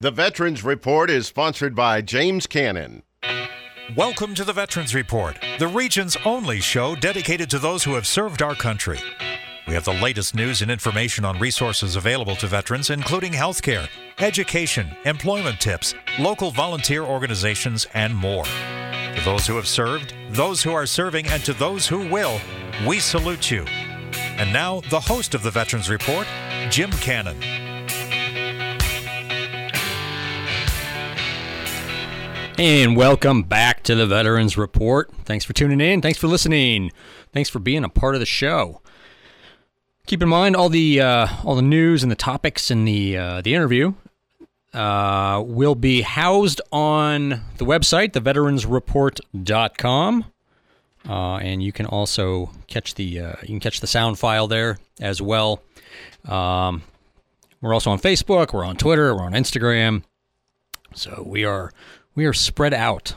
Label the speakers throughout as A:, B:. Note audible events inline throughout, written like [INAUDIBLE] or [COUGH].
A: The Veterans Report is sponsored by James Cannon.
B: Welcome to the Veterans Report, the region's only show dedicated to those who have served our country. We have the latest news and information on resources available to veterans, including healthcare, education, employment tips, local volunteer organizations, and more. To those who have served, those who are serving, and to those who will, we salute you. And now, the host of the Veterans Report, Jim Cannon.
C: And welcome back to the Veterans Report. Thanks for tuning in. Thanks for listening. Thanks for being a part of the show. Keep in mind all the uh, all the news and the topics in the uh, the interview uh, will be housed on the website, theveteransreport.com. Uh, and you can also catch the uh, you can catch the sound file there as well. Um, we're also on Facebook. We're on Twitter. We're on Instagram. So we are we are spread out.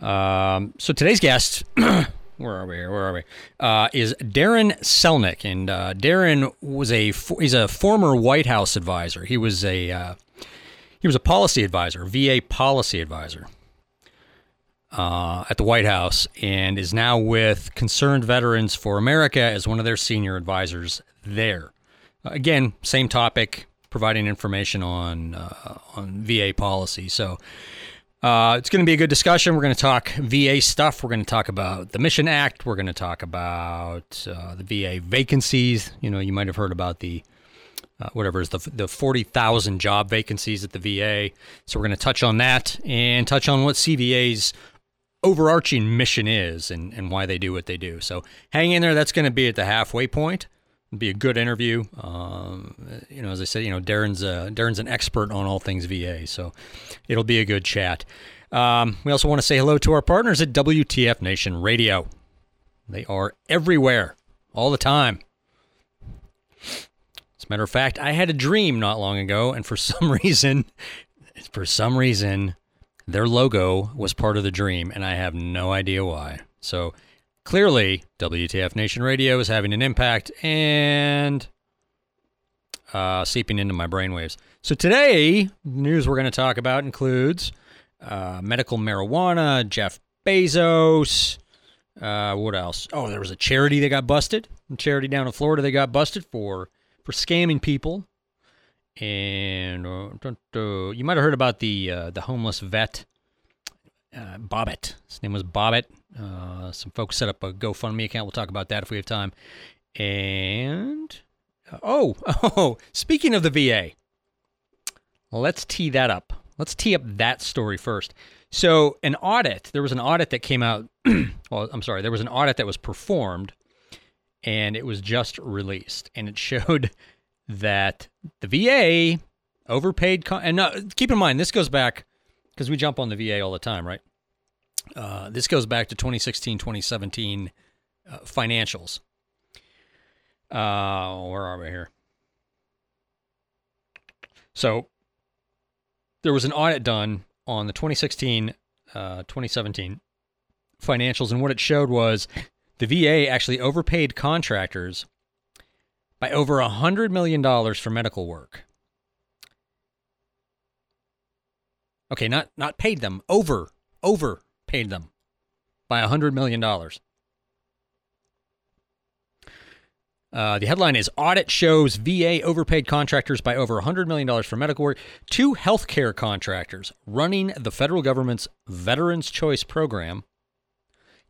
C: Um, so today's guest, [CLEARS THROAT] where are we? here? Where are we? Uh, is Darin Selnick, and uh, Darin was a he's a former White House advisor. He was a uh, he was a policy advisor, VA policy advisor uh, at the White House, and is now with Concerned Veterans for America as one of their senior advisors there. again, same topic, providing information on uh, on VA policy. So uh, it's going to be a good discussion. We're going to talk VA stuff. We're going to talk about the Mission Act. We're going to talk about uh, the VA vacancies. You know, you might have heard about the uh, whatever is the the forty thousand job vacancies at the VA. So we're going to touch on that and touch on what CVA's overarching mission is and, and why they do what they do. So hang in there. That's going to be at the halfway point be a good interview. Um, you know, as I said, you know, Darin's uh, Darin's an expert on all things VA, so it'll be a good chat. Um, we also want to say hello to our partners at WTF Nation Radio. They are everywhere, all the time. As a matter of fact, I had a dream not long ago, and for [LAUGHS] some reason, for some reason, their logo was part of the dream, and I have no idea why. So clearly WTF Nation Radio is having an impact and uh, seeping into my brainwaves. So today, news we're going to talk about includes uh, medical marijuana, Jeff Bezos. Uh, what else? Oh, there was a charity that got busted. A charity down in Florida they got busted for for scamming people. And uh, you might have heard about the uh, the homeless vet uh, Bobbitt. His name was Bobbitt. Uh, some folks set up a GoFundMe account. We'll talk about that if we have time. And uh, oh, [LAUGHS] oh, speaking of the VA, let's tee that up. Let's tee up that story first. So, an audit, there was an audit that came out. [CLEARS THROAT] well, I'm sorry, there was an audit that was performed and it was just released. And it [LAUGHS] showed that the VA overpaid. Con- and uh, keep in mind, this goes back because we jump on the VA all the time, right? Uh, this goes back to 2016, 2017 uh, financials. Uh, where are we here? So there was an audit done on the 2016, uh, 2017 financials, and what it showed was the VA actually overpaid contractors by over a hundred million dollars for medical work. Okay, not not paid them over over paid them by a hundred million dollars. Uh, the headline is Audit shows VA overpaid contractors by over $100 million for medical work. Two healthcare contractors running the federal government's Veterans Choice Program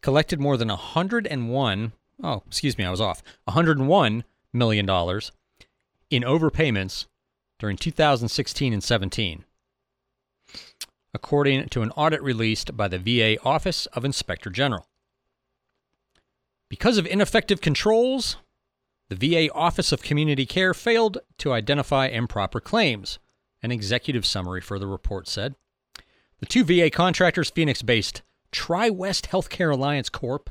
C: collected more than 101, oh, excuse me, I was off, $101 million in overpayments during 2016 and 17 according to an audit released by the VA Office of Inspector General. Because of ineffective controls, the VA Office of Community Care failed to identify improper claims, an executive summary for the report said. The two VA contractors, Phoenix based TriWest Healthcare Alliance Corp.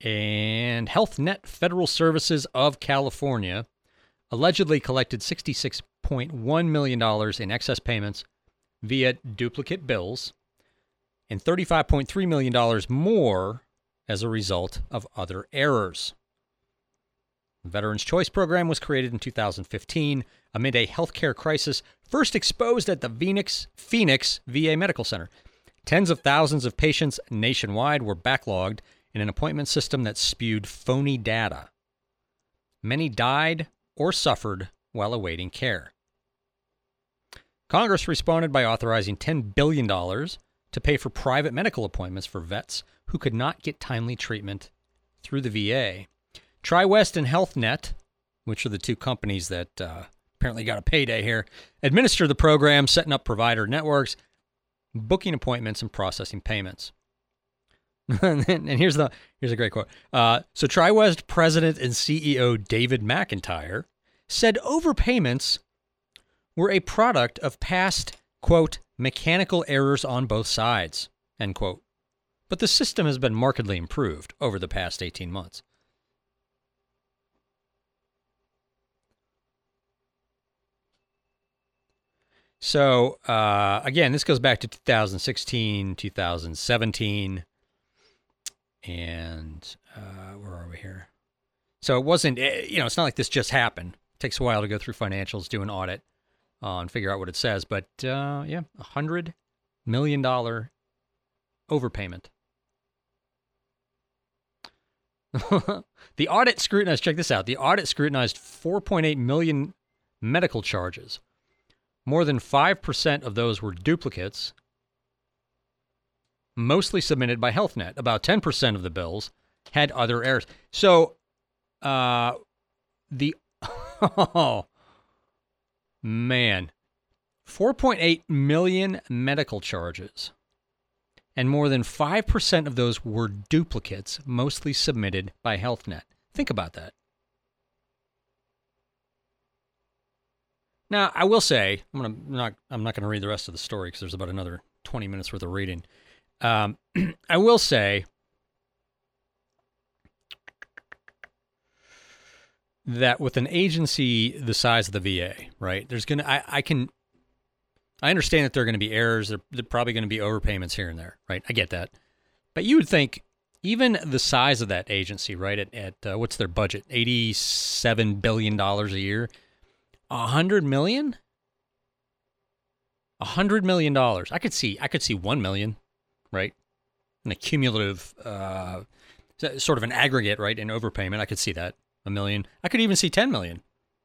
C: and HealthNet Federal Services of California, allegedly collected $66.1 million in excess payments via duplicate bills and $35.3 million more as a result of other errors. The Veterans Choice Program was created in 2015, amid a healthcare crisis first exposed at the Phoenix, Phoenix VA Medical Center. Tens of thousands of patients nationwide were backlogged in an appointment system that spewed phony data. Many died or suffered while awaiting care. Congress responded by authorizing $10 billion to pay for private medical appointments for vets who could not get timely treatment through the VA. TriWest and HealthNet, which are the two companies that uh, apparently got a payday here, administer the program, setting up provider networks, booking appointments, and processing payments. [LAUGHS] and here's the here's a great quote. Uh, so TriWest president and CEO David McIntyre said overpayments were a product of past quote mechanical errors on both sides end quote. But the system has been markedly improved over the past 18 months. So uh, again, this goes back to 2016, 2017, and uh, where are we here? So it wasn't, eh, you know, it's not like this just happened. It takes a while to go through financials, do an audit, uh, and figure out what it says. But uh, yeah, a hundred million dollar overpayment. [LAUGHS] the audit scrutinized. Check this out. The audit scrutinized 4.8 million medical charges more than 5% of those were duplicates, mostly submitted by HealthNet. About 10% of the bills had other errors. So, uh, the, [LAUGHS] oh, man, 4.8 million medical charges, and more than 5% of those were duplicates, mostly submitted by HealthNet. Think about that. Now, I will say, I'm gonna not I'm not gonna read the rest of the story because there's about another 20 minutes worth of reading. Um, [CLEARS THROAT] I will say that with an agency the size of the VA, right? There's gonna I, I can I understand that there are going to be errors. There, are probably going to be overpayments here and there, right? I get that, but you would think even the size of that agency, right? At, at uh, what's their budget? Eighty-seven billion dollars a year a hundred million? A hundred million dollars. I could see. I could see one million, right? An accumulative, uh, sort of an aggregate, right? An overpayment. I could see that. A million. I could even see ten million,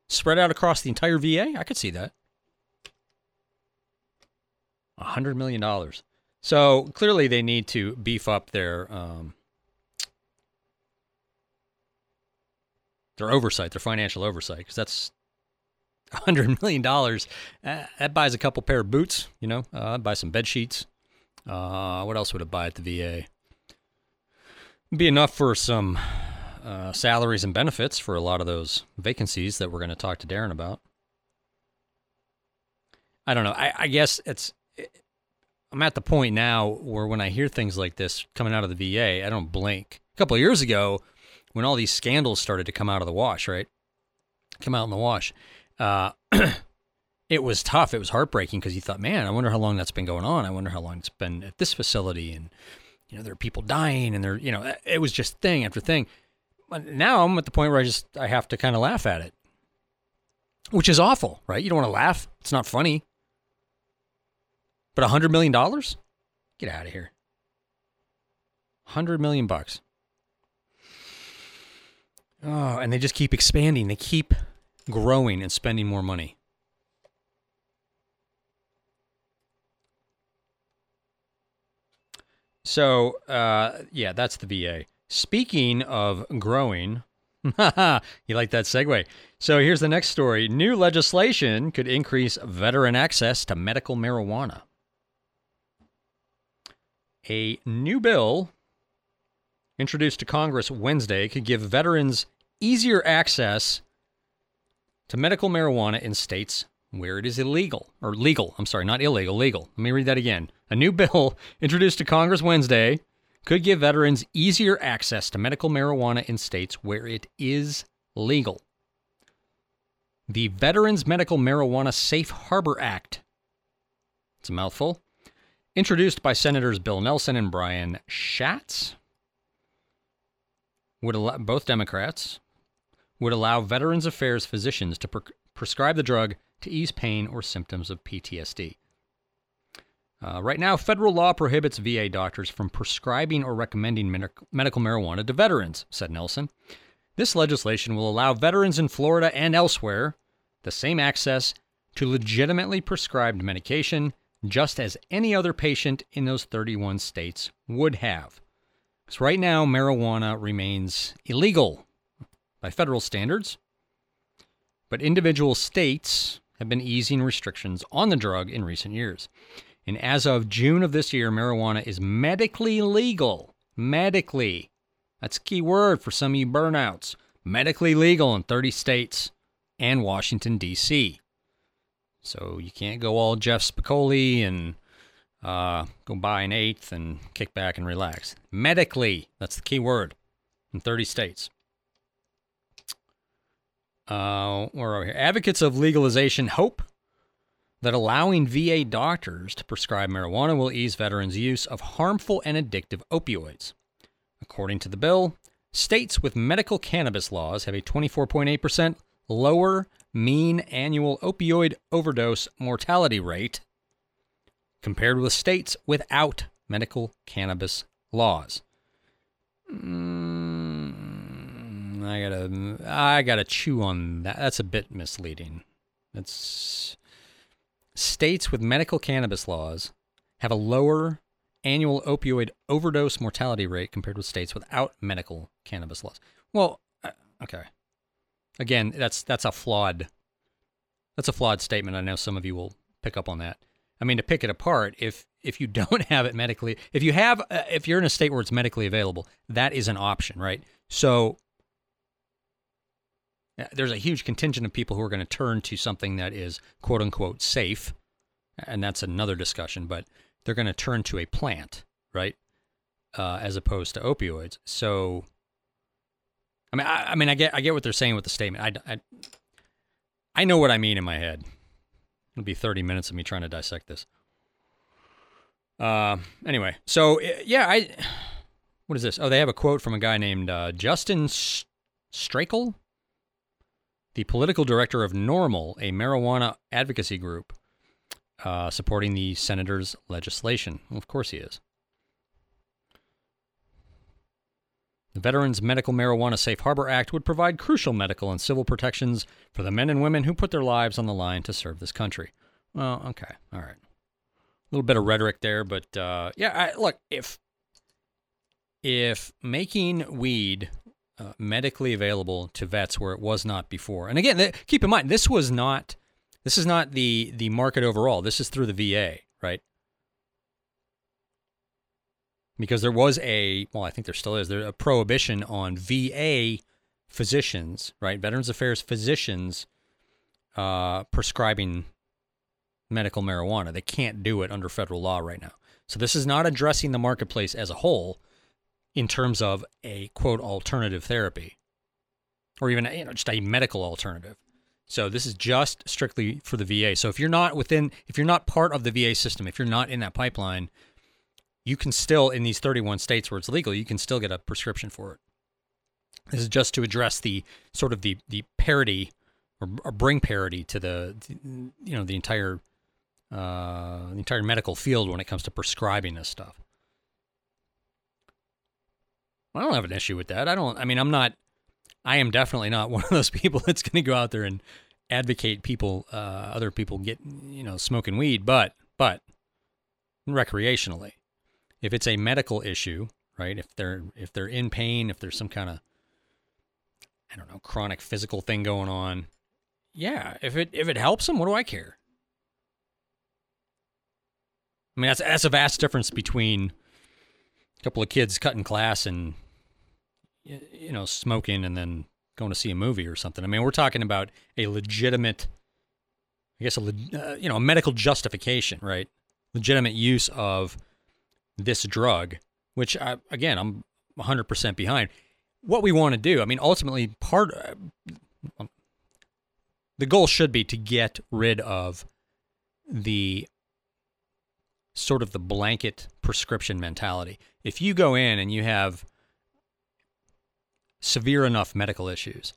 C: spread out across the entire VA. I could see that. A hundred million dollars. So clearly, they need to beef up their um, their oversight, their financial oversight, because that's hundred [LAUGHS] million dollars, uh, that buys a couple pair of boots. You know, uh, buy some bed sheets. Uh, what else would it buy at the VA? Be enough for some uh, salaries and benefits for a lot of those vacancies that we're going to talk to Darin about. I don't know. I, I guess it's. I'm at the point now where when I hear things like this coming out of the VA, I don't blink. A couple of years ago, when all these scandals started to come out of the wash, right? Come out in the wash uh, [CLEARS THROAT] it was tough. It was heartbreaking because you thought, man, I wonder how long that's been going on. I wonder how long it's been at this facility, and you know, there are people dying, and there, you know, it was just thing after thing. Now I'm at the point where I just I have to kind of laugh at it, which is awful, right? You don't want to laugh; it's not funny. But a hundred million dollars, get out of here. Hundred million bucks. Oh, and they just keep expanding. They keep growing and spending more money. So, uh, yeah, that's the VA. Speaking of growing, [LAUGHS] you like that segue. So, here's the next story New legislation could increase veteran access to medical marijuana. A new bill introduced to Congress Wednesday could give veterans easier access to medical marijuana in states where it is illegal or legal. I'm sorry, not illegal, legal. Let me read that again. A new bill [LAUGHS] introduced to Congress Wednesday could give veterans easier access to medical marijuana in states where it is legal. The Veterans Medical Marijuana Safe Harbor Act. It's a mouthful. Introduced by Senators Bill Nelson and Brian Schatz. Would allow both Democrats would allow Veterans Affairs physicians to prescribe the drug to ease pain or symptoms of PTSD. Uh, right now, federal law prohibits VA doctors from prescribing or recommending medical marijuana to veterans, said Nelson. This legislation will allow veterans in Florida and elsewhere the same access to legitimately prescribed medication just as any other patient in those 31 states would have. Because right now, marijuana remains illegal by federal standards, but individual states have been easing restrictions on the drug in recent years. And as of June of this year, marijuana is medically legal. Medically. That's a key word for some of you burnouts. Medically legal in 30 states and Washington, D.C. So you can't go all Jeff Spicoli and uh, go buy an eighth and kick back and relax. Medically, that's the key word in 30 states. Uh, where are we here? Advocates of legalization hope that allowing VA doctors to prescribe marijuana will ease veterans' use of harmful and addictive opioids. According to the bill, states with medical cannabis laws have a 24.8% lower mean annual opioid overdose mortality rate compared with states without medical cannabis laws. Mm, I gotta, I gotta chew on that. That's a bit misleading. That's states with medical cannabis laws have a lower annual opioid overdose mortality rate compared with states without medical cannabis laws. Well, uh, okay. Again, that's that's a flawed that's a flawed statement. I know some of you will pick up on that. I mean, to pick it apart, if if you [LAUGHS] don't have it medically, if you have, uh, if you're in a state where it's medically available, that is an option, right? So there's a huge contingent of people who are going to turn to something that is quote unquote safe, and that's another discussion. But they're going to turn to a plant, right, uh, as opposed to opioids. So I mean, I, I, mean, I get, I get what they're saying with the statement. I, I, I know what I mean in my head. It'll be 30 minutes of me trying to dissect this. Uh, anyway, so yeah, I, what is this? Oh, they have a quote from a guy named uh, Justin Strekal, the political director of NORML, a marijuana advocacy group uh, supporting the senator's legislation. Well, of course he is. The Veterans Medical Marijuana Safe Harbor Act would provide crucial medical and civil protections for the men and women who put their lives on the line to serve this country. Well, okay, all right. A little bit of rhetoric there, but uh, yeah, I, look if if making weed uh, medically available to vets where it was not before, and again, th- keep in mind this was not this is not the the market overall. This is through the VA, right? because there was a well, I think there still is there a prohibition on VA physicians, right? Veterans Affairs physicians uh, prescribing medical marijuana. They can't do it under federal law right now. So this is not addressing the marketplace as a whole in terms of a quote alternative therapy or even you know just a medical alternative. So this is just strictly for the VA. So if you're not within if you're not part of the VA system, if you're not in that pipeline, you can still in these 31 states where it's legal, you can still get a prescription for it. This is just to address the sort of the the parity or, or bring parity to the, the, you know the entire uh, the entire medical field when it comes to prescribing this stuff. I don't have an issue with that. I don't. I mean, I'm not. I am definitely not [LAUGHS] one of those people that's going to go out there and advocate people, uh, other people get you know smoking weed, but but recreationally if it's a medical issue, right? If they're if they're in pain, if there's some kind of I don't know, chronic physical thing going on, yeah, if it if it helps them, what do I care? I mean, that's that's a vast difference between a couple of kids cutting class and you know smoking and then going to see a movie or something. I mean, we're talking about a legitimate, I guess a uh, you know a medical justification, right? Legitimate use of this drug, which I, again I'm 100% behind. What we want to do, I mean, ultimately, part uh, the goal should be to get rid of the sort of the blanket prescription mentality. If you go in and you have severe enough medical issues,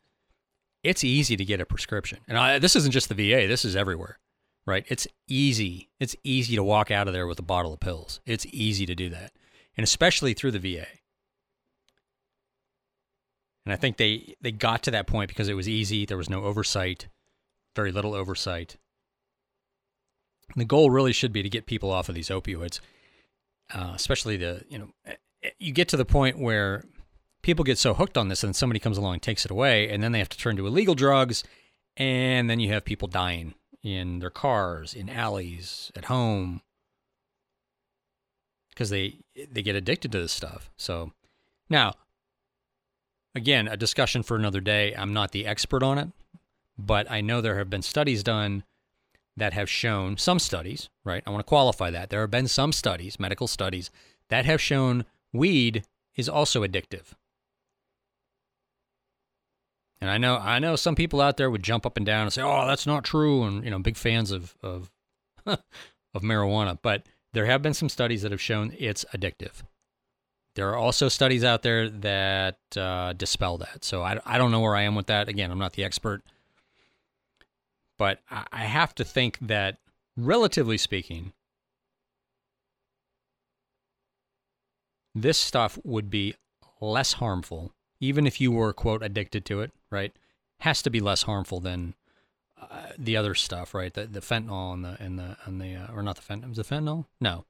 C: it's easy to get a prescription. And I, this isn't just the VA, this is everywhere, right? It's easy. It's easy to walk out of there with a bottle of pills. It's easy to do that. And especially through the VA. And I think they, they got to that point because it was easy. There was no oversight, very little oversight. And the goal really should be to get people off of these opioids, uh, especially the, you know, eh, eh, you get to the point where people get so hooked on this and somebody comes along and takes it away and then they have to turn to illegal drugs and then you have people dying in their cars in alleys at home because they they get addicted to this stuff. So now again a discussion for another day. I'm not the expert on it but i know there have been studies done that have shown some studies right? I want to qualify that. There have been some studies medical studies that have shown weed is also addictive and I know I know some people out there would jump up and down and say, "Oh, that's not true," and you know, big fans of of [LAUGHS] of marijuana. But there have been some studies that have shown it's addictive. There are also studies out there that uh, dispel that. So I, I don't know where I am with that. Again, I'm not the expert, but I, I have to think that, relatively speaking, this stuff would be less harmful even if you were quote addicted to it, right, has to be less harmful than uh, the other stuff, right? The the fentanyl and the and the and the uh, or not the fentanyl, the fentanyl? No,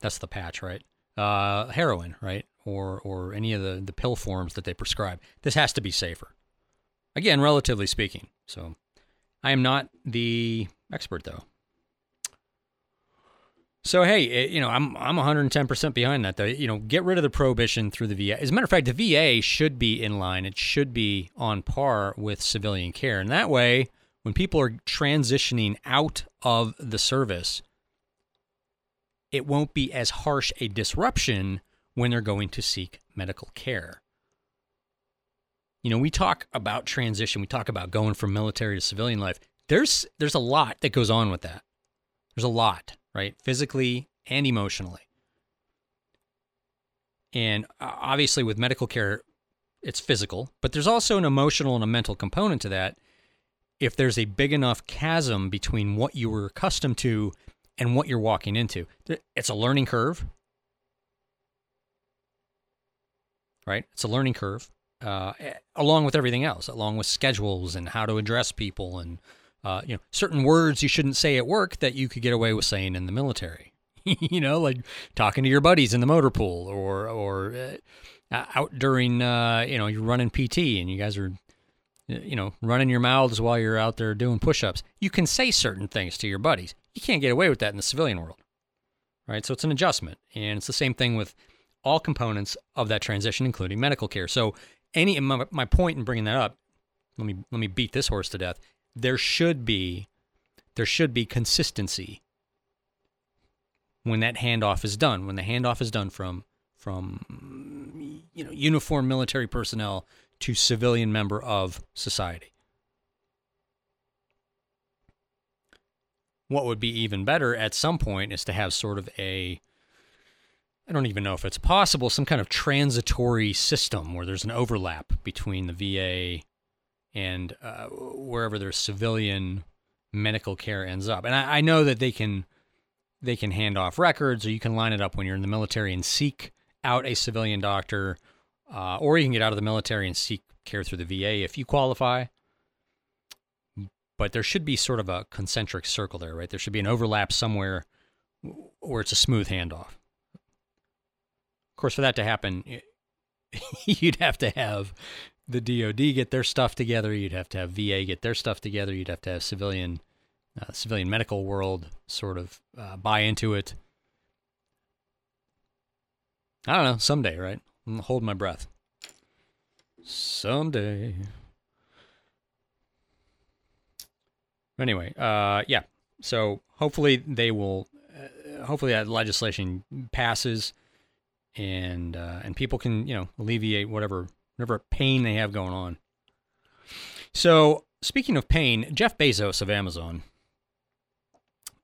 C: that's the patch, right? Uh, heroin, right? Or or any of the the pill forms that they prescribe. This has to be safer. Again, relatively speaking. So, I am not the expert though. So hey, eh, you know, I'm I'm 110% behind that. Though, you know, get rid of the prohibition through the VA. As a matter of fact, the VA should be in line. It should be on par with civilian care, and that way, when people are transitioning out of the service, it won't be as harsh a disruption when they're going to seek medical care. You know, we talk about transition. We talk about going from military to civilian life. There's there's a lot that goes on with that. There's a lot right? Physically and emotionally. And uh, obviously, with medical care, it's physical, but there's also an emotional and a mental component to that. If there's a big enough chasm between what you were accustomed to and what you're walking into, it's a learning curve, right? It's a learning curve, uh, along with everything else, along with schedules and how to address people and uh, you know, certain words you shouldn't say at work that you could get away with saying in the military. [LAUGHS] you know, like talking to your buddies in the motor pool or or uh, out during uh, you know you're running PT and you guys are you know running your mouths while you're out there doing push-ups. You can say certain things to your buddies. You can't get away with that in the civilian world, right? So it's an adjustment, and it's the same thing with all components of that transition, including medical care. So any my, my point in bringing that up, let me let me beat this horse to death there should be there should be consistency when that handoff is done. When the handoff is done from from you know uniformed military personnel to civilian member of society. What would be even better at some point is to have sort of a I don't even know if it's possible, some kind of transitory system where there's an overlap between the VA and uh, wherever their civilian medical care ends up. And I, I, know that they can they can hand off records, or you can line it up when you're in the military and seek out a civilian doctor, uh, or you can get out of the military and seek care through the VA if you qualify. But there should be sort of a concentric circle there, right? There should be an overlap somewhere where it's a smooth handoff. Of course, for that to happen, [LAUGHS] you'd have to have the DoD get their stuff together. You'd have to have VA get their stuff together. You'd have to have civilian, uh, civilian medical world sort of uh, buy into it. I don't know. Someday, right? I'm hold my breath. Someday. Anyway, uh, yeah. So hopefully they will. Uh, hopefully that legislation passes, and uh, and people can you know alleviate whatever whatever pain they have going on. So, speaking of pain, Jeff Bezos of Amazon,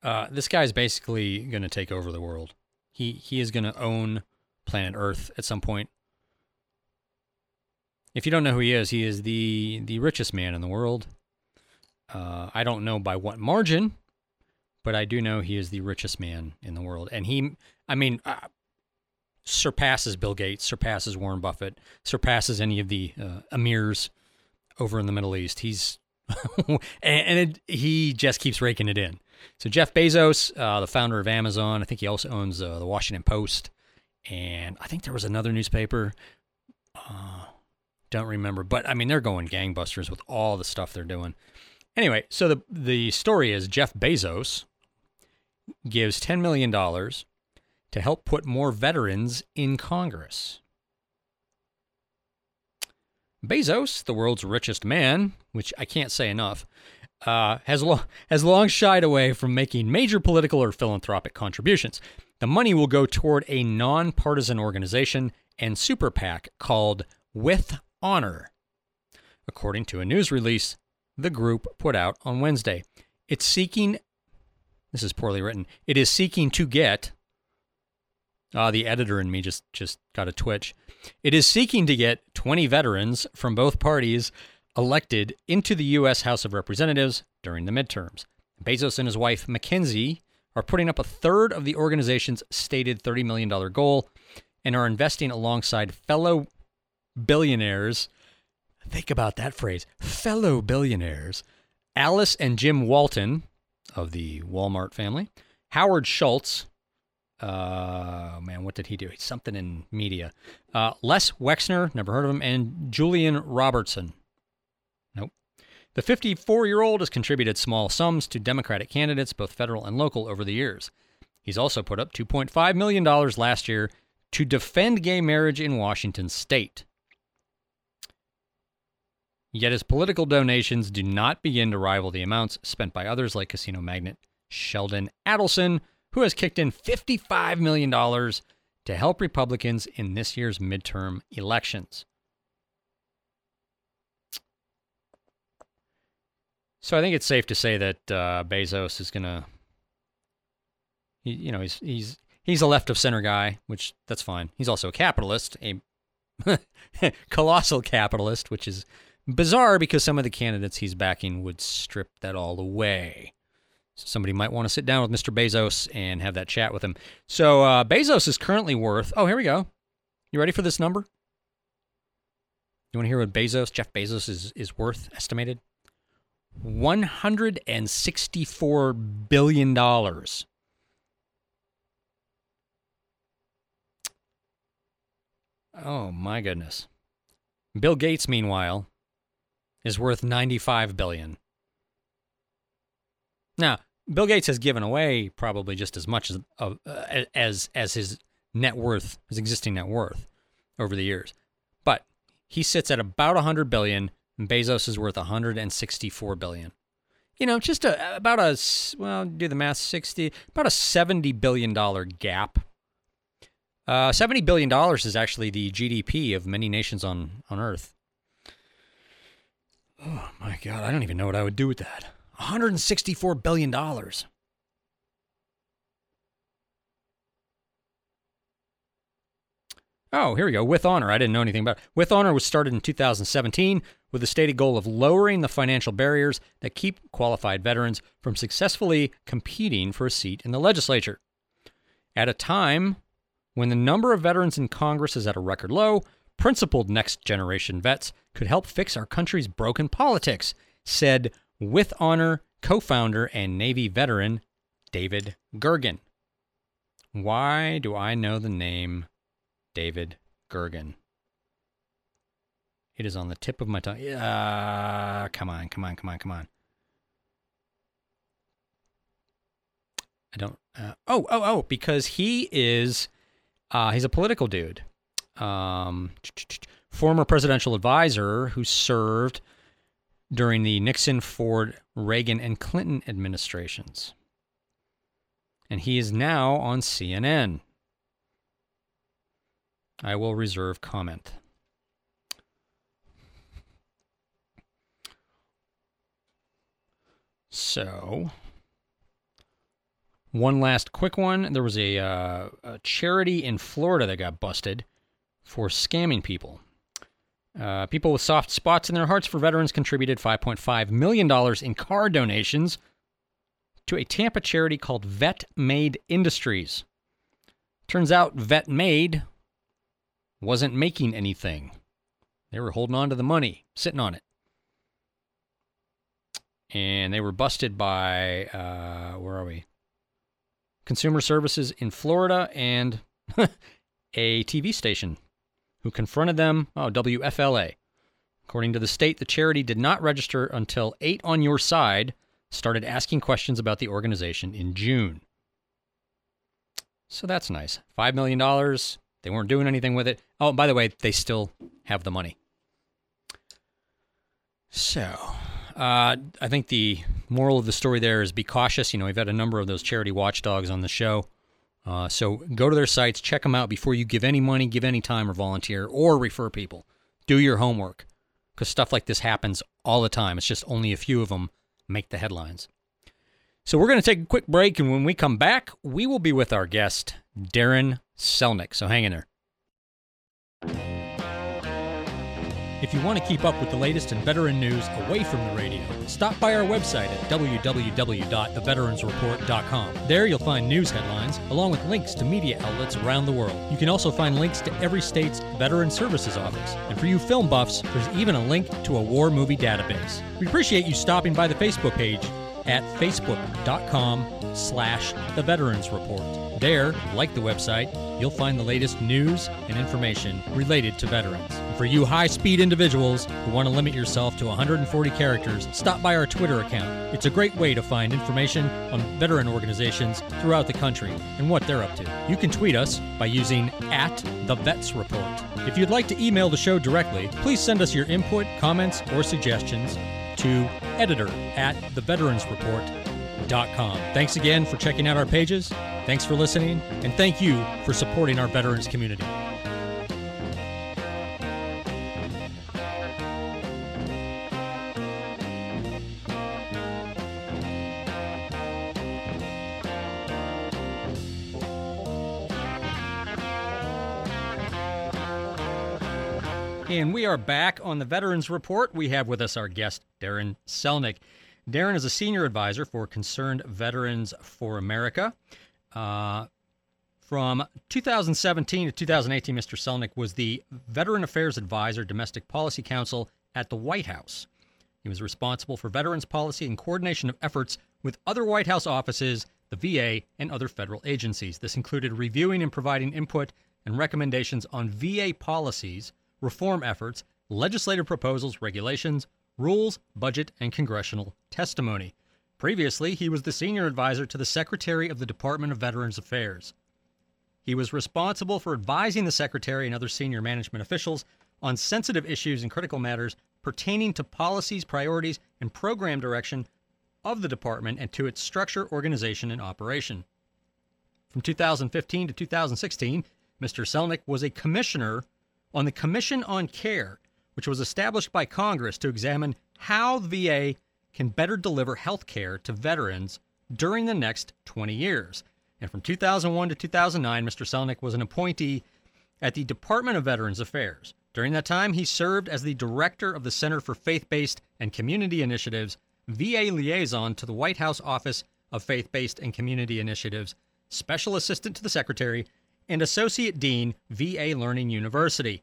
C: uh, this guy's basically going to take over the world. He he is going to own planet Earth at some point. If you don't know who he is, he is the the richest man in the world. Uh, I don't know by what margin, but I do know he is the richest man in the world, and he, I mean, uh, surpasses Bill Gates, surpasses Warren Buffett, surpasses any of the uh, emirs over in the Middle East. He's [LAUGHS] and, it, he just keeps raking it in. So Jeff Bezos, uh, the founder of Amazon, I think he also owns uh, the Washington Post, and I think there was another newspaper. Uh, don't remember, but I mean they're going gangbusters with all the stuff they're doing. Anyway, so the the story is Jeff Bezos gives ten million dollars to help put more veterans in Congress. Bezos, the world's richest man, which I can't say enough, uh, has, lo- has long shied away from making major political or philanthropic contributions. The money will go toward a nonpartisan organization and super PAC called With Honor, according to a news release the group put out on Wednesday. It's seeking, this is poorly written, it is seeking to get, uh, the editor in me just, just got a twitch. It is seeking to get 20 veterans from both parties elected into the U.S. House of Representatives during the midterms. Bezos and his wife, Mackenzie, are putting up a third of the organization's stated $30 million goal and are investing alongside fellow billionaires. Think about that phrase fellow billionaires. Alice and Jim Walton of the Walmart family, Howard Schultz. Uh, man, what did he do? He's Something in media. Uh, Les Wexner, never heard of him, and Julian Robertson. Nope. The 54 year old has contributed small sums to Democratic candidates, both federal and local, over the years. He's also put up $2.5 million last year to defend gay marriage in Washington state. Yet his political donations do not begin to rival the amounts spent by others like casino magnate Sheldon Adelson, who has kicked in $55 million to help Republicans in this year's midterm elections. So I think it's safe to say that uh, Bezos is going to, you know, he's he's he's a left of center guy, which that's fine. He's also a capitalist, a [LAUGHS] colossal capitalist, which is bizarre because some of the candidates he's backing would strip that all away. So somebody might want to sit down with Mr. Bezos and have that chat with him. So uh, Bezos is currently worth. Oh, here we go. You ready for this number? You want to hear what Bezos, Jeff Bezos, is is worth estimated? One hundred and sixty-four billion dollars. Oh my goodness. Bill Gates, meanwhile, is worth 95 billion. Now, Bill Gates has given away probably just as much as uh, as as his net worth, his existing net worth over the years. But he sits at about 100 billion and Bezos is worth 164 billion. You know, just a, about a well, do the math, 60 about a 70 billion dollar gap. Uh, 70 billion dollars is actually the GDP of many nations on on earth. Oh my god, I don't even know what I would do with that. 164 billion dollars. Oh, here we go. With Honor. I didn't know anything about it. With Honor was started in 2017 with the stated goal of lowering the financial barriers that keep qualified veterans from successfully competing for a seat in the legislature. At a time when the number of veterans in Congress is at a record low, principled next generation vets could help fix our country's broken politics, said With Honor co founder and Navy veteran David Gergen. Why do I know the name David Gergen? It is on the tip of my tongue. Uh, come on, come on, come on, come on. I don't. Uh, oh, oh, oh! Because he is, uh, he's a political dude um, former presidential advisor who served during the Nixon, Ford, Reagan, and Clinton administrations. And he is now on CNN. I will reserve comment. So, one last quick one. There was a, uh, a charity in Florida that got busted for scamming people. Uh, people with soft spots in their hearts for veterans contributed $5.5 million in car donations to a Tampa charity called Vet Made Industries. Turns out Vet Made wasn't making anything. They were holding on to the money, sitting on it. And they were busted by, uh, where are we? Consumer Services in Florida and [LAUGHS] a TV station who confronted them. Oh, WFLA. According to the state, the charity did not register until 8 on Your Side started asking questions about the organization in June. So that's nice. $5 million. They weren't doing anything with it. Oh, by the way, they still have the money. So, uh, I think the moral of the story there is be cautious. You know, we've had a number of those charity watchdogs on the show. Uh, so go to their sites, check them out before you give any money, give any time, or volunteer, or refer people. Do your homework because stuff like this happens all the time. It's just only a few of them make the headlines. So we're going to take a quick break, and when we come back, we will be with our guest, Darin Selnick. So hang in there. If you want to keep up with the latest in veteran news away from the radio, stop by our website at www.theveteransreport.com. There you'll find news headlines along with links to media outlets around the world. You can also find links to every state's Veteran Services Office. And for you film buffs, there's even a link to a war movie database. We appreciate you stopping by the Facebook page at facebook.com slash the Veterans Report. There, like the website, you'll find the latest news and information related to veterans. And for you high speed individuals who want to limit yourself to 140 characters, stop by our Twitter account. It's a great way to find information on veteran organizations throughout the country and what they're up to. You can tweet us by using at the Vets Report. If you'd like to email the show directly, please send us your input, comments, or suggestions to editor at theveteransreport.com. Thanks again for checking out our pages. Thanks for listening, and thank you for supporting our veterans community. And we are back on the Veterans Report. We have with us our guest, Darin Selnick. Darin is a senior advisor for Concerned Veterans for America. Uh, from 2017 to 2018, Mr. Selnick was the Veteran Affairs Advisor, Domestic Policy Council at the White House. He was responsible for veterans policy and coordination of efforts with other White House offices, the VA, and other federal agencies. This included reviewing and providing input and recommendations on VA policies reform efforts, legislative proposals, regulations, rules, budget, and congressional testimony. Previously, he was the senior advisor to the Secretary of the Department of Veterans Affairs. He was responsible for advising the Secretary and other senior management officials on sensitive issues and critical matters pertaining to policies, priorities, and program direction of the department and to its structure, organization, and operation. From 2015 to 2016, Mr. Selnick was a commissioner on the Commission on Care, which was established by Congress to examine how the VA can better deliver health care to veterans during the next 20 years. And from 2001 to 2009, Mr. Selnick was an appointee at the Department of Veterans Affairs. During that time, he served as the director of the Center for Faith Based and Community Initiatives, VA liaison to the White House Office of Faith Based and Community Initiatives, special assistant to the secretary, and Associate Dean, VA Learning University.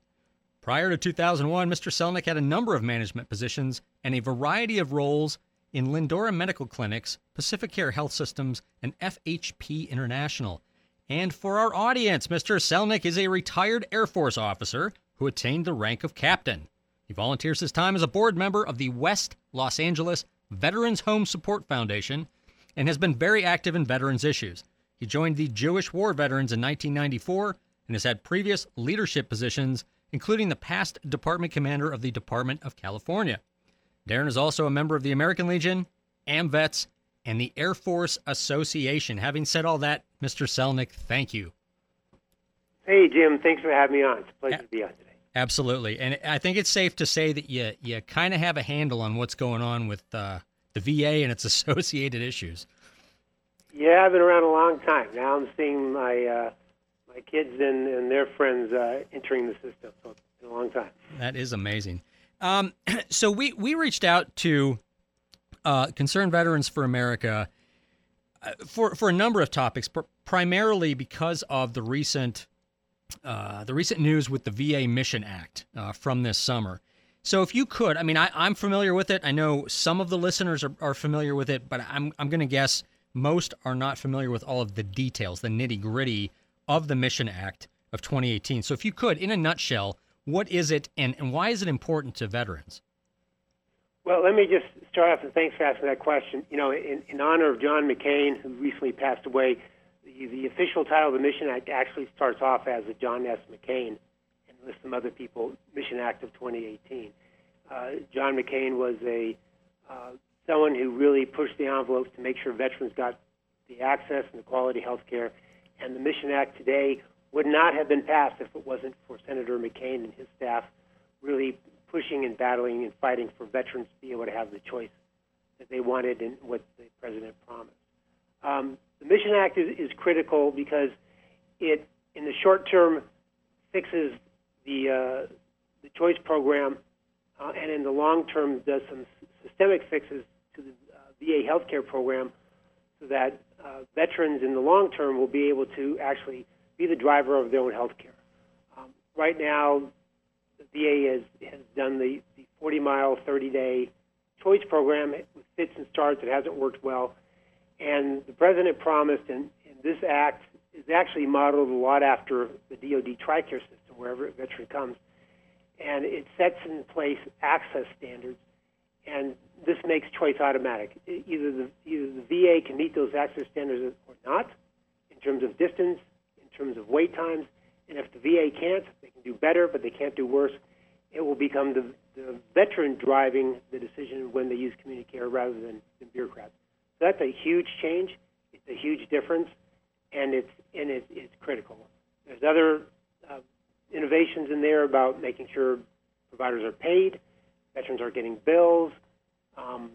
C: Prior to 2001, Mr. Selnick had a number of management positions and a variety of roles in Lindora Medical Clinics, PacifiCare Health Systems, and FHP International. And for our audience, Mr. Selnick is a retired Air Force officer who attained the rank of captain. He volunteers his time as a board member of the West Los Angeles Veterans Home Support Foundation and has been very active in veterans issues. He joined the Jewish War Veterans in 1994 and has had previous leadership positions, including the past department commander of the Department of California. Darin is also a member of the American Legion, AMVETS, and the Air Force Association. Having said all that, Mr. Selnick, thank you.
D: Hey, Jim. Thanks for having me on. It's a pleasure to be on today.
C: Absolutely, and I think it's safe to say that you you kind of have a handle on what's going on with uh, the VA and its [LAUGHS] associated issues.
D: Yeah, I've been around a long time. Now I'm seeing my uh, my kids and, and their friends uh, entering the system. So in a long time.
C: That is amazing. Um, [CLEARS THROAT] so we we reached out to uh, Concerned Veterans for America uh, for for a number of topics, pr- primarily because of the recent uh, the recent news with the VA Mission Act uh, from this summer. So if you could, I mean, I, I'm familiar with it. I know some of the listeners are, are familiar with it, but I'm I'm going to guess most are not familiar with all of the details, the nitty gritty of the Mission Act of 2018. So if you could, in a nutshell, what is it and, and why is it important to veterans?
D: Well, let me just start off, and thanks for asking that question. You know, in, in honor of John McCain, who recently passed away, the, the official title of the Mission Act actually starts off as the John S. McCain and lists some other people, Mission Act of 2018. Uh, John McCain was a uh, someone who really pushed the envelopes to make sure veterans got the access and the quality health care. And the Mission Act today would not have been passed if it wasn't for Senator McCain and his staff really pushing and battling and fighting for veterans to be able to have the choice that they wanted and what the president promised. Um, the Mission Act is, is critical because it, in the short term, fixes the uh, the choice program, uh, and in the long term, does some systemic fixes to the uh, VA healthcare program, so that uh, veterans in the long term will be able to actually be the driver of their own health care. Um, right now, the VA has, has done the, the 40 mile, 30 day choice program with fits and starts. It hasn't worked well. And the president promised, and, and this act is actually modeled a lot after the DoD TRICARE system, wherever a veteran comes. And it sets in place access standards, and this makes choice automatic. Either the, either the VA can meet those access standards or not, in terms of distance, in terms of wait times. And if the VA can't, they can do better, but they can't do worse. It will become the, the veteran driving the decision when they use community care rather than, bureaucrats. So that's a huge change. It's a huge difference, and it's and it, it's critical. There's other uh, innovations in there about making sure providers are paid, veterans are getting bills, um,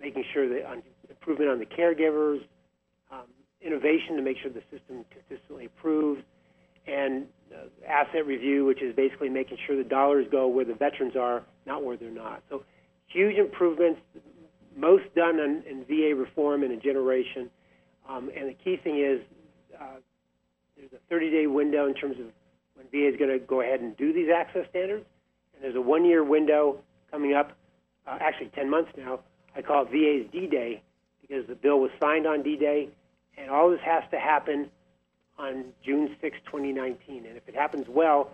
D: making sure that on, improvement on the caregivers, um, innovation to make sure the system consistently improves, and uh, asset review, which is basically making sure the dollars go where the veterans are, not where they're not. So huge improvements, most done in, in VA reform in a generation. Um, and the key thing is uh, there's a 30-day window in terms of when VA is going to go ahead and do these access standards, and there's a one-year window coming up, uh, actually 10 months now. I call it VA's D-Day because the bill was signed on D-Day and all this has to happen on June 6, 2019. And if it happens well,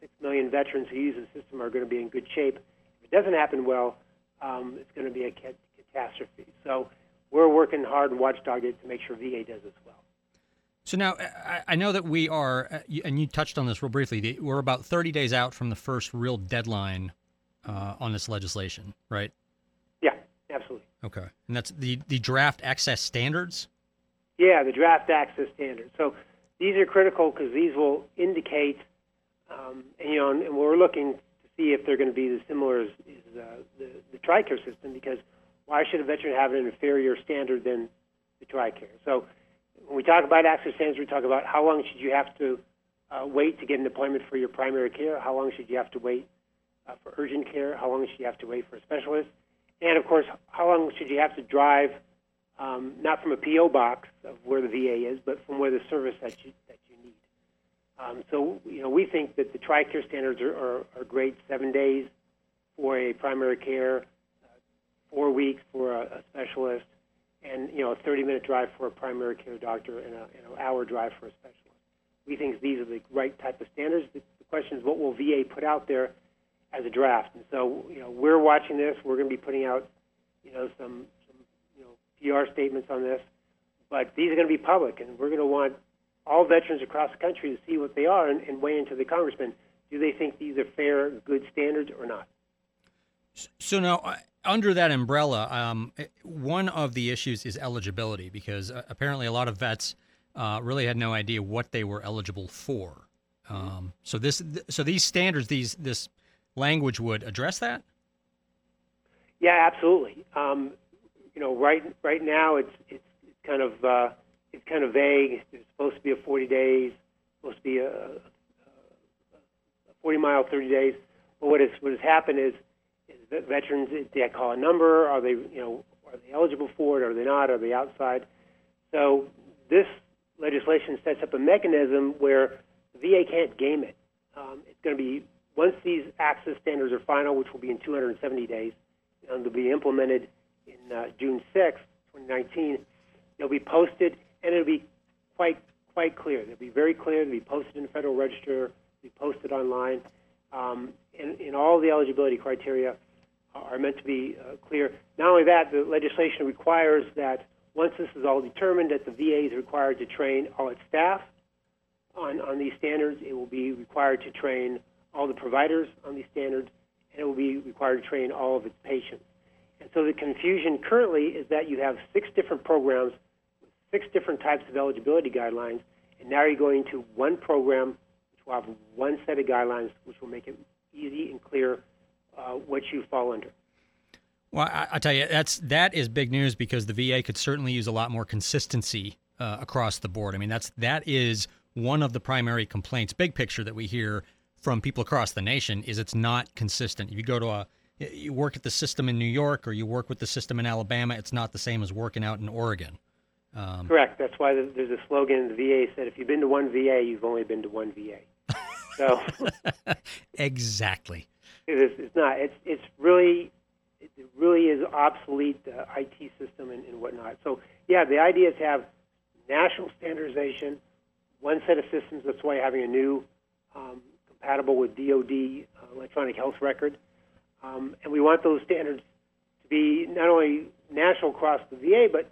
D: 6 million veterans who use the system are going to be in good shape. If it doesn't happen well, um, it's going to be a catastrophe. So we're working hard and watchdog it to make sure VA does as well.
C: So now I know that we are, uh, and you touched on this real briefly. We're about 30 days out from the first real deadline uh, on this legislation, right?
D: Yeah, absolutely.
C: Okay, and that's the the draft access standards.
D: Yeah, the draft access standards. So these are critical because these will indicate, um, and, you know, and we're looking to see if they're going to be as similar as, as uh, the, the TRICARE system because why should a veteran have an inferior standard than the TRICARE? So when we talk about access standards, we talk about how long should you have to uh, wait to get an appointment for your primary care, how long should you have to wait uh, for urgent care, how long should you have to wait for a specialist, and of course, how long should you have to drive um, not from a PO box of where the VA is, but from where the service that you that you need. Um, so you know we think that the TRICARE standards are, are, are great. Seven days for a primary care, uh, four weeks for a, a, specialist, and you know a 30-minute drive for a primary care doctor and, an hour drive for a specialist. We think these are the right type of standards. The, the question is what will VA put out there as a draft. And so you know we're watching this. We're going to be putting out you know some PR statements on this, but these are going to be public, and we're going to want all veterans across the country to see what they are and, and weigh into the congressman. Do they think these are fair, good standards or not?
C: So now, uh, under that umbrella, um, eh, one of the issues is eligibility because uh, apparently a lot of vets uh, really had no idea what they were eligible for. Um, so this, so these standards, these this language would address that.
D: Yeah, absolutely. Um, you know, right right now it's it's, kind of uh, it's kind of vague. It's supposed to be a 40 days, supposed to be a, a 40 mile, 30 days. But what has what has happened is, is that veterans they call a number. Are they you know are they eligible for it? Are they not? Are they outside? So this legislation sets up a mechanism where the VA can't game it. Um, it's going to be once these access standards are final, which will be in 270 days, and they'll be implemented in uh, June 6, 2019. They'll be posted, and it'll be quite quite clear. They'll be very clear. They'll be posted in the Federal Register. They'll be posted online, um, and, and all the eligibility criteria are meant to be uh, clear. Not only that, the legislation requires that once this is all determined, that the VA is required to train all its staff on, on these standards. It will be required to train all the providers on these standards, and it will be required to train all of its patients. And so the confusion currently is that you have six different programs with six different types of eligibility guidelines, and now you're going to one program which will have one set of guidelines which will make it easy and clear uh, what you fall under.
C: Well, I, I, tell you, that's that is big news because the VA could certainly use a lot more consistency uh, across the board. I mean, that's that is one of the primary complaints, big picture that we hear from people across the nation is it's not consistent. If you go to a you work at the system in New York or you work with the system in Alabama, it's not the same as working out in Oregon.
D: Um, Correct. That's why there's a slogan in the VA said, "If you've been to one VA, you've only been to one VA." So [LAUGHS]
C: exactly.
D: It is, it's not. It's it's really it really is obsolete the IT system and, and whatnot. So yeah, the idea is to have national standardization, one set of systems. That's why having a new um, compatible with DoD uh, electronic health record, um, and we want those standards to be not only national across the VA, but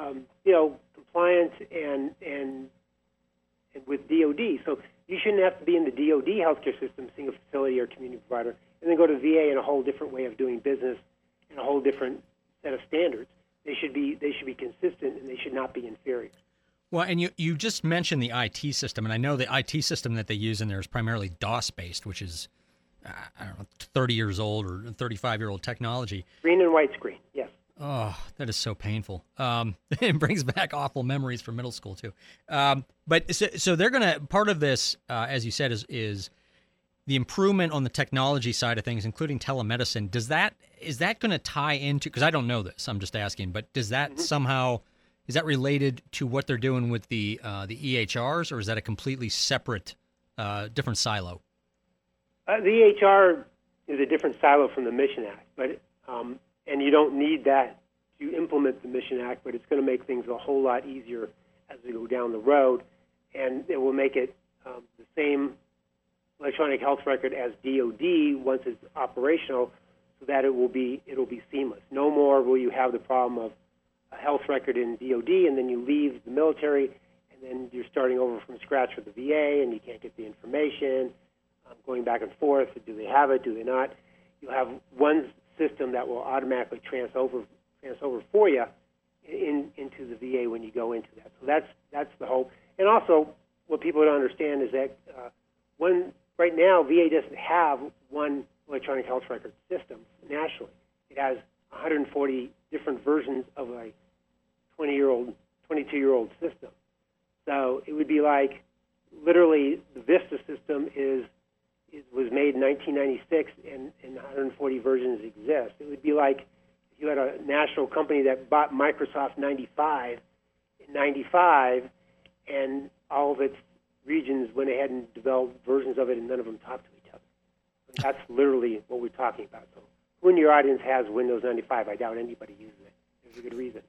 D: um, you know compliant and and and with DoD. So you shouldn't have to be in the DoD healthcare system, seeing a facility or community provider, and then go to VA in a whole different way of doing business and a whole different set of standards. They should be they should be consistent and they should not be inferior.
C: Well, and you, you just mentioned the IT system, and I know the IT system that they use in there is primarily DOS based, which is uh, I don't know, 30 years old or 35 year old technology.
D: Green and white screen, yes.
C: Oh, that is so painful. Um, [LAUGHS] it brings back awful memories from middle school too. Um, but so, so they're gonna part of this, uh, as you said, is is the improvement on the technology side of things, including telemedicine. Does that is that going to tie into? Because I don't know this, I'm just asking. But does that mm-hmm. somehow is that related to what they're doing with the uh, the EHRs, or is that a completely separate, uh, different silo?
D: Uh, the EHR is a different silo from the Mission Act, but um, and you don't need that to implement the Mission Act, but it's going to make things a whole lot easier as we go down the road, and it will make it um, the same electronic health record as DoD once it's operational, so that it will be it'll be seamless. No more will you have the problem of a health record in DoD and then you leave the military and then you're starting over from scratch with the VA and you can't get the information, um, going back and forth. Do they have it? Do they not? You'll have one system that will automatically trans over trans over for you in into the VA when you go into that. So that's that's the hope. And also, what people don't understand is that uh, when right now VA doesn't have one electronic health record system nationally. It has 140 different versions of a 20 year old, 22 year old system. So it would be like literally the Vista system is was made in 1996 and, and 140 versions exist. It would be like if you had a national company that bought Microsoft 95 in 95 and all of its regions went ahead and developed versions of it and none of them talked to each other. And that's literally what we're talking about. So when your audience has Windows 95, I doubt anybody uses it. There's a good reason.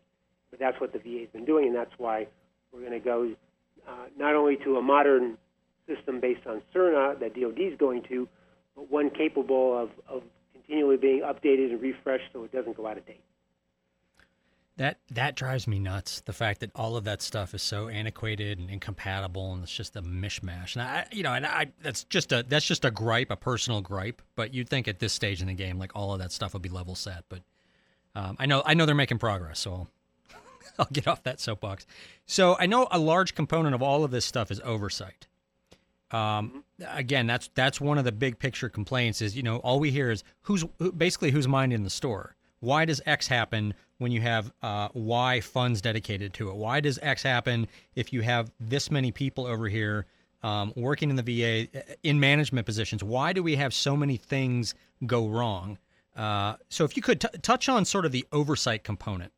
D: But that's what the VA has been doing, and that's why we're going to go uh, not only to a modern system based on Cerner that DoD is going to, but one capable of, of continually being updated and refreshed so it doesn't go out of date.
C: That that drives me nuts. The fact that all of that stuff is so antiquated and incompatible, and it's just a mishmash. And I, you know, and I that's just a that's just a gripe, a personal gripe. But you'd think at this stage in the game, like all of that stuff would be level set. But um, I know I know they're making progress, so I'll, [LAUGHS] I'll get off that soapbox. So I know a large component of all of this stuff is oversight. Um, again, that's that's one of the big picture complaints. Is you know all we hear is who's who, basically who's minding the store. Why does X happen when you have uh, Y funds dedicated to it? Why does X happen if you have this many people over here um, working in the VA uh, in management positions. Why do we have so many things go wrong? Uh, so, if you could t- touch on sort of the oversight component.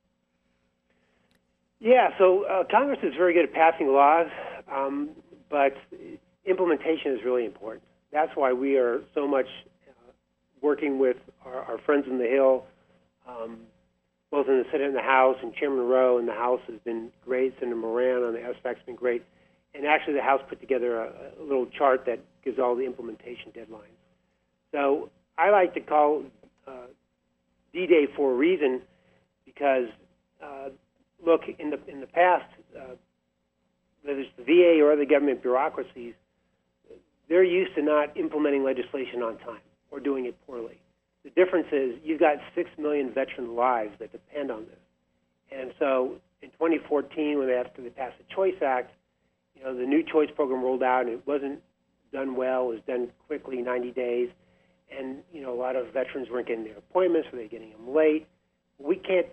D: Yeah, so uh, Congress is very good at passing laws, um, but implementation is really important. That's why we are so much uh, working with our, our, friends in the Hill, um, both in the Senate and the House, and Chairman Roe in the House has been great. Senator Moran on the SVAC has been great. And actually, the House put together a, a little chart that gives all the implementation deadlines. So I like to call uh, D-Day for a reason because, uh, look, in the in the past, uh, whether it's the VA or other government bureaucracies, they're used to not implementing legislation on time or doing it poorly. The difference is you've got six million veteran lives that depend on this, and so in 2014, when they after they passed the Choice Act, you know the new Choice program rolled out and it wasn't done well. It was done quickly, 90 days and you know a lot of veterans weren't getting their appointments, or they getting them late. We can't.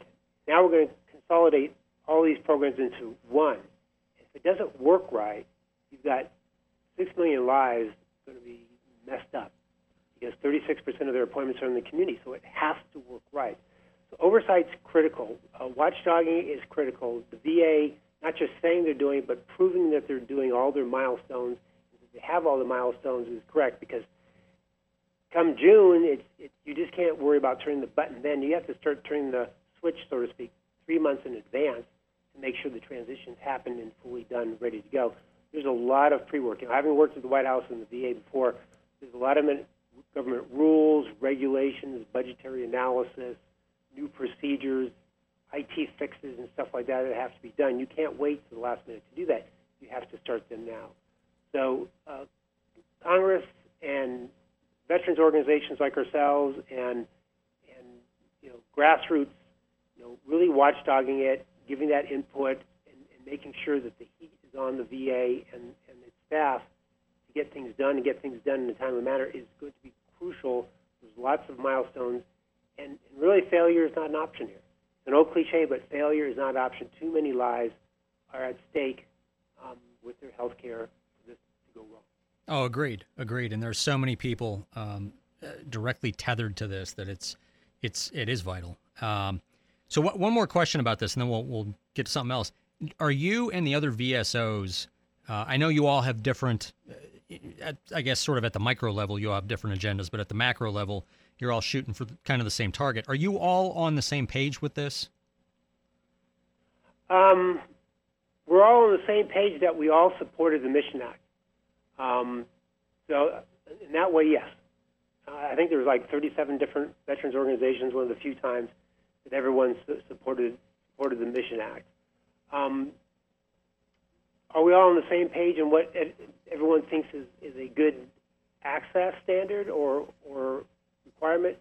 D: Now we're going to consolidate all these programs into one. If it doesn't work right, you've got six million lives going to be messed up because 36% of their appointments are in the community, so it has to work right. So oversight's critical. Uh, watchdogging is critical. The VA not just saying they're doing it, but proving that they're doing all their milestones, that they have all the milestones is correct because come June, it's, it, you just can't worry about turning the button then. You have to start turning the switch, so to speak, three months in advance to make sure the transition's happened and fully done, ready to go. There's a lot of pre-work. You know, having worked at the White House and the VA before, there's a lot of government rules, regulations, budgetary analysis, new procedures, IT fixes, and stuff like that that have to be done. You can't wait to the last minute to do that. You have to start them now. So uh, Congress and veterans organizations like ourselves and and you know grassroots, you know, really watchdogging it, giving that input, and, and making sure that the heat is on the VA and, and its staff to get things done and get things done in a timely manner is going to be crucial. There's lots of milestones, and, and really failure is not an option here. It's an old cliche, but failure is not an option. Too many lives are at stake um, with their health care for this to go wrong.
C: Oh, agreed, agreed. And there's so many people um, uh, directly tethered to this that it's it's it is vital. Um, so what, one more question about this, and then we'll we'll get to something else. Are you and the other VSOs? Uh, I know you all have different. I guess sort of at the micro level, you have different agendas, but at the macro level, you're all shooting for kind of the same target. Are you all on the same page with this?
D: Um, we're all on the same page that we all supported the Mission Act. Um, so in that way, yes. I think there was like 37 different veterans organizations, one of the few times that everyone su- supported supported the Mission Act. Um, are we all on the same page in what everyone thinks is, is a good access standard or, or requirement?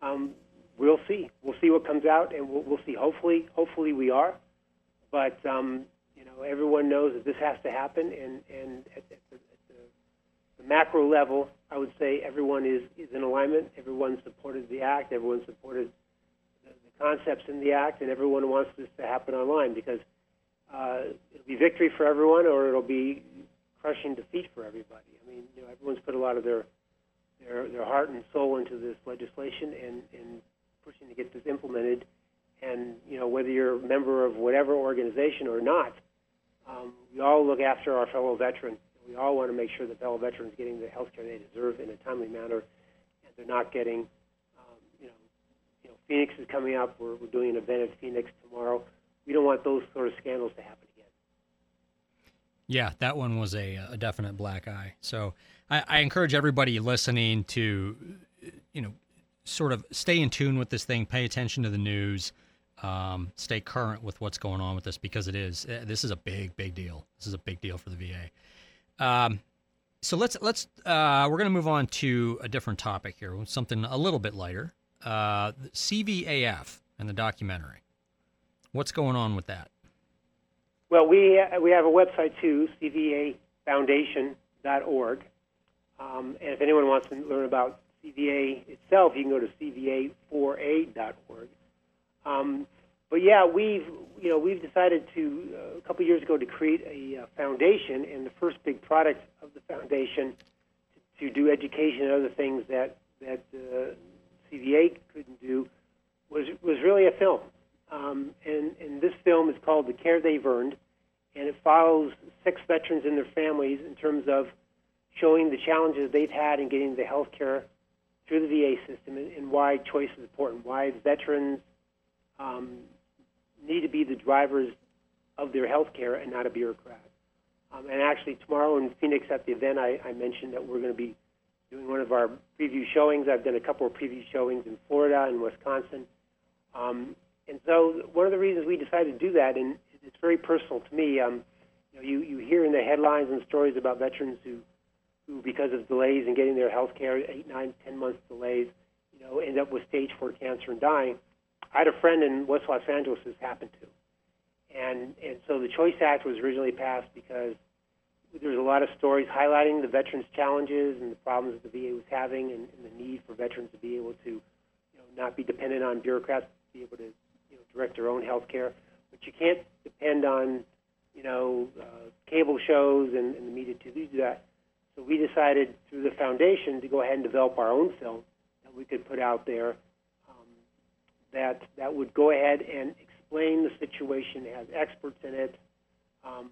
D: Um, we'll see. We'll see what comes out, and we'll, we'll see. Hopefully, hopefully we are. But um, you know, everyone knows that this has to happen, and and at, at the, the macro level, I would say everyone is, is in alignment. Everyone supported the act. Everyone supported the, the concepts in the act, and everyone wants this to happen online because uh, it'll be victory for everyone, or it'll be crushing defeat for everybody. I mean, you know, everyone's put a lot of their their their heart and soul into this legislation and and pushing to get this implemented. And you know, whether you're a member of whatever organization or not, um, we all look after our fellow veteran we all want to make sure that fellow veterans getting the health care they deserve in a timely manner, and they're not getting, um, you know, you know, Phoenix is coming up. We're, we're doing an event at Phoenix tomorrow. We don't want those sort of scandals to happen again.
C: Yeah, that one was a, a definite black eye. So I, I encourage everybody listening to, you know, sort of stay in tune with this thing, pay attention to the news. Um, stay current with what's going on with this because it is eh, this is a big big deal. This is a big deal for the VA. Um, so let's let's uh, we're going to move on to a different topic here, something a little bit lighter. Uh, CVAF and the documentary. What's going on with that?
D: Well, we we have a website too, cvafoundation.org. Um, and if anyone wants to learn about CVA itself, you can go to cva4a.org. Um, but yeah, we've you know we've decided to uh, a couple years ago to create a uh, foundation, and the first big product of the Foundation to, to do education and other things that that uh, CVA couldn't do was was really a film. Um, and, and this film is called The Care They've Earned, and it follows six veterans and their families in terms of showing the challenges they've had in getting the health care through the VA system and, and why choice is important, why veterans um, need to be the drivers of their health care and not a bureaucrat. Um, and actually, tomorrow in Phoenix at the event, I, I mentioned that we're going to be doing one of our preview showings. I've done a couple of preview showings in Florida and Wisconsin. Um, and so, one of the reasons we decided to do that, and it's very personal to me, um, you, know, you, you hear in the headlines and stories about veterans who, who, because of delays in getting their health care, eight, nine, ten months delays, you know, end up with stage four cancer and dying. I had a friend in West Los Angeles this happened to and and so the Choice Act was originally passed because there's a lot of stories highlighting the veterans' challenges and the problems that the VA was having, and, and the need for veterans to be able to, you know, not be dependent on bureaucrats, to be able to, direct their own health care. But you can't depend on, you know, uh, cable shows and, and the media to do that. So we decided through the foundation to go ahead and develop our own film that we could put out there um, that that would go ahead and explain the situation. It has experts in it um,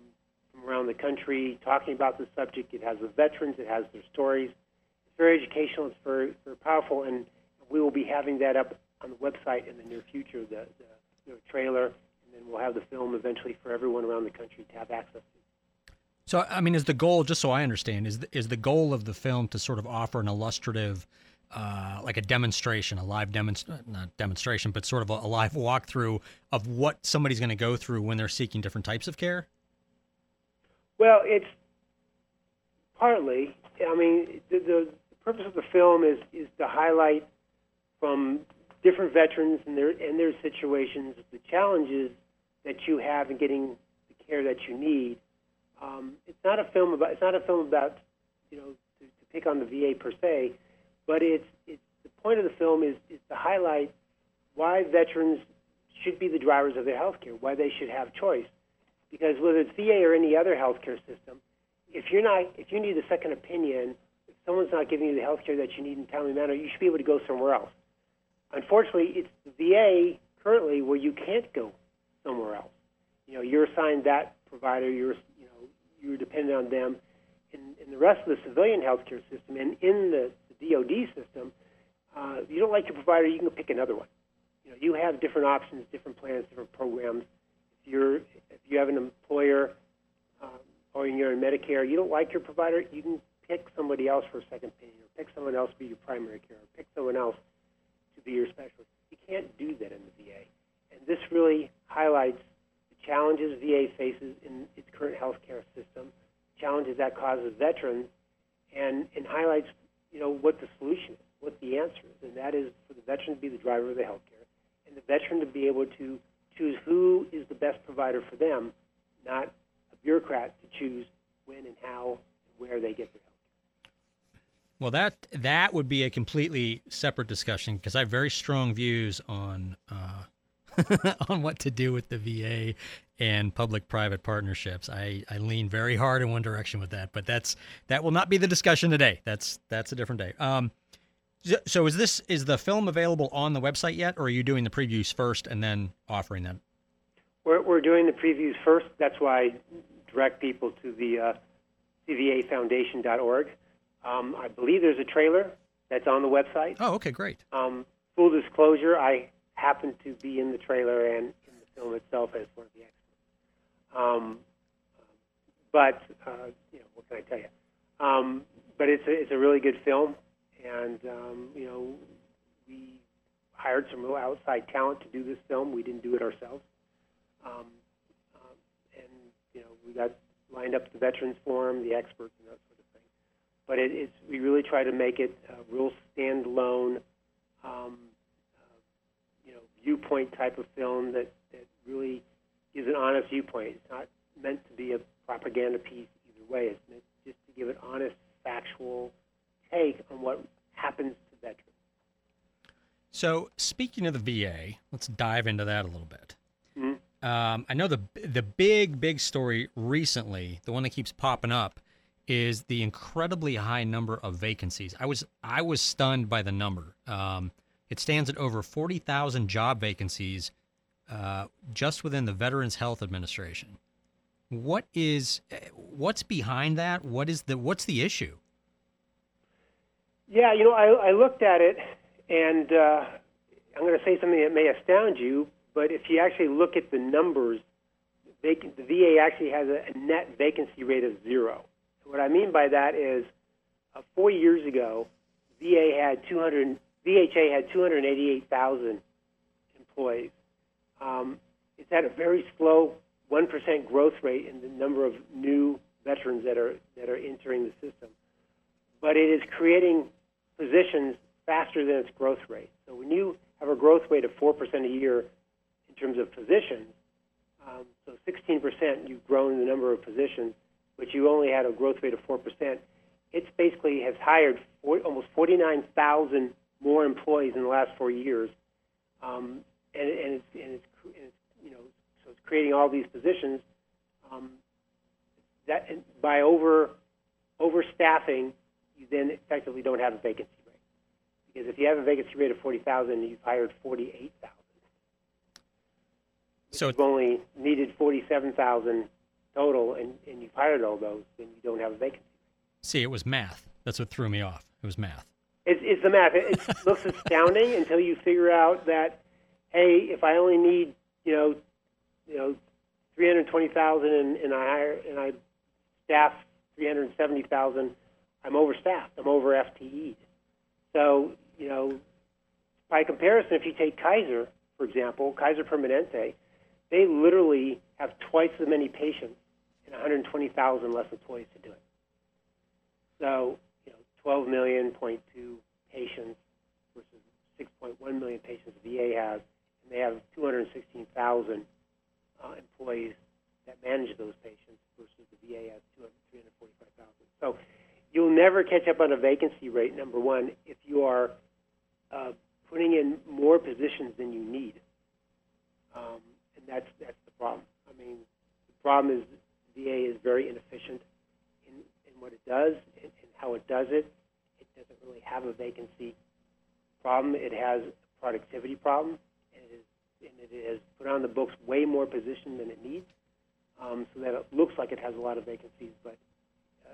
D: from around the country talking about the subject. It has the veterans. It has their stories. It's very educational. It's very, very powerful, and we will be having that up on the website in the near future. The, the you know, trailer, and then we'll have the film eventually for everyone around the country to have access to.
C: So, I mean, is the goal, just so I understand, is the, is the goal of the film to sort of offer an illustrative uh, like a demonstration, a live demonstration, not demonstration, but sort of a, a live walkthrough of what somebody's going to go through when they're seeking different types of care?
D: Well, it's partly. I mean, the, the purpose of the film is is to highlight from different veterans and their and their situations the challenges that you have in getting the care that you need. Um, it's not a film about. It's not a film about you know to, to pick on the VA per se but it's, it's the point of the film is, is to highlight why veterans should be the drivers of their health care, why they should have choice. Because whether it's VA or any other healthcare system, if you're not, if you need a second opinion, if someone's not giving you the health care that you need in a timely manner, you should be able to go somewhere else. Unfortunately, it's the VA currently where you can't go somewhere else. You know, you're assigned that provider. You're, you know, you're dependent on them. In, in the rest of the civilian healthcare system and in the DoD system, uh, you don't like your provider, you can pick another one. You know, you have different options, different plans, different programs. If you're if you have an employer um, or you're in Medicare, you don't like your provider, you can pick somebody else for a second opinion, or pick someone else to be your primary care, or pick someone else be your specialist. You can't do that in the VA, and this really highlights the challenges VA faces in its current healthcare system, challenges that causes veterans, and, and highlights you know, what the solution is, what the answer is, and that is for the veteran to be the driver of the health care, and the veteran to be able to choose who is the best provider for them, not a bureaucrat to choose when and how and where they get their care.
C: Well, that that would be a completely separate discussion because I have very strong views on uh, [LAUGHS] on what to do with the VA and public-private partnerships. I, I lean very hard in one direction with that, but that's that will not be the discussion today. That's that's a different day. Um, so is this is the film available on the website yet, or are you doing the previews first and then offering them?
D: We're we're doing the previews first. That's why I direct people to the uh, CVAFoundation.org. Um, I believe there's a trailer that's on the website.
C: Oh, okay, great.
D: Um, full disclosure, I happened to be in the trailer and in the film itself as one of the extras. Um, but uh, you know, what can I tell you? Um, but it's a, it's a really good film, and um, you know, we hired some real outside talent to do this film. We didn't do it ourselves, um, um, and you know, we got lined up the Veterans Forum, the experts, and that sort of thing. But it, it's we really try to make it a real standalone, um, uh, you know, viewpoint type of film that that really gives an honest viewpoint. It's not meant to be a propaganda piece either way. It's meant just to give an honest, factual take on what happens to veterans.
C: So, speaking of the VA, let's dive into that a little bit.
D: Mm-hmm.
C: Um, I know the the big big story recently, the one that keeps popping up, is the incredibly high number of vacancies. I was I was stunned by the number. Um, it stands at over forty thousand job vacancies uh, just within the Veterans Health Administration. What is what's behind that? What is the what's the issue?
D: Yeah, you know, I, I looked at it, and uh, I'm going to say something that may astound you, but if you actually look at the numbers, the VA actually has a, a net vacancy rate of zero. What I mean by that is, uh, four years ago, VA had 200, VHA had 288,000 employees. Um, it's had a very slow 1% growth rate in the number of new veterans that are that are entering the system, but it is creating positions faster than its growth rate. So when you have a growth rate of 4% a year in terms of positions, um, so 16% you've grown the number of positions, but you only had a growth rate of 4%. It's basically has hired four, almost 49,000 more employees in the last four years, um, and, and, it's, and, it's, and it's you know so it's creating all these positions. Um, that by over overstaffing you then effectively don't have a vacancy rate. Because if you have a vacancy rate of 40,000, you've hired 48,000. So you've only needed 47,000 total, and, and you've hired all those, then you don't have a vacancy.
C: See, it was math. That's what threw me off. It was math.
D: It's, it's the math. It, it [LAUGHS] looks astounding until you figure out that, hey, if I only need, you know, you know, 320,000 and, and I hire and I staff 370,000 I'm overstaffed. I'm over FTE'd. So, you know, by comparison, if you take Kaiser, for example, Kaiser Permanente, they literally have twice as many patients and 120,000 less employees to do it. So, you know, 12 million point two patients versus 6.1 million patients the VA has, and they have 216,000 uh, employees that manage those patients versus the VA has 345,000. So you'll never catch up on a vacancy rate, number one, if you are uh, putting in more positions than you need. Um, and that's, that's the problem. I mean, the problem is VA is very inefficient in, in what it does and, and how it does it. It doesn't really have a vacancy problem. It has a productivity problem, and it, is, and it has put on the books way more positions than it needs, um, so that it looks like it has a lot of vacancies, but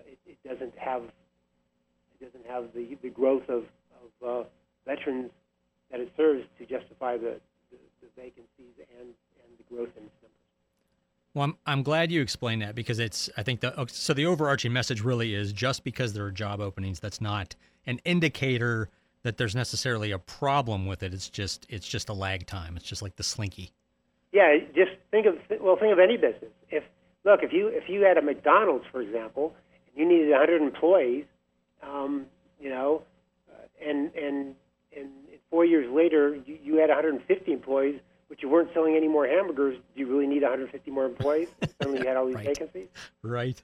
D: it, it doesn't have it doesn't have the, the growth of, of uh, veterans that it serves to justify the, the, the vacancies and, and the growth in its.
C: Well, I'm, I'm glad you explained that because it's I think the so the overarching message really is just because there are job openings that's not an indicator that there's necessarily a problem with it. It's just it's just a lag time. It's just like the slinky.
D: Yeah, just think of well think of any business. If look if you if you had a McDonald's for example and you needed 100 employees, um, you know, uh, and and and four years later you, you had 150 employees, but you weren't selling any more hamburgers. Do you really need 150 more employees? [LAUGHS] Suddenly you had all these
C: right.
D: vacancies.
C: Right.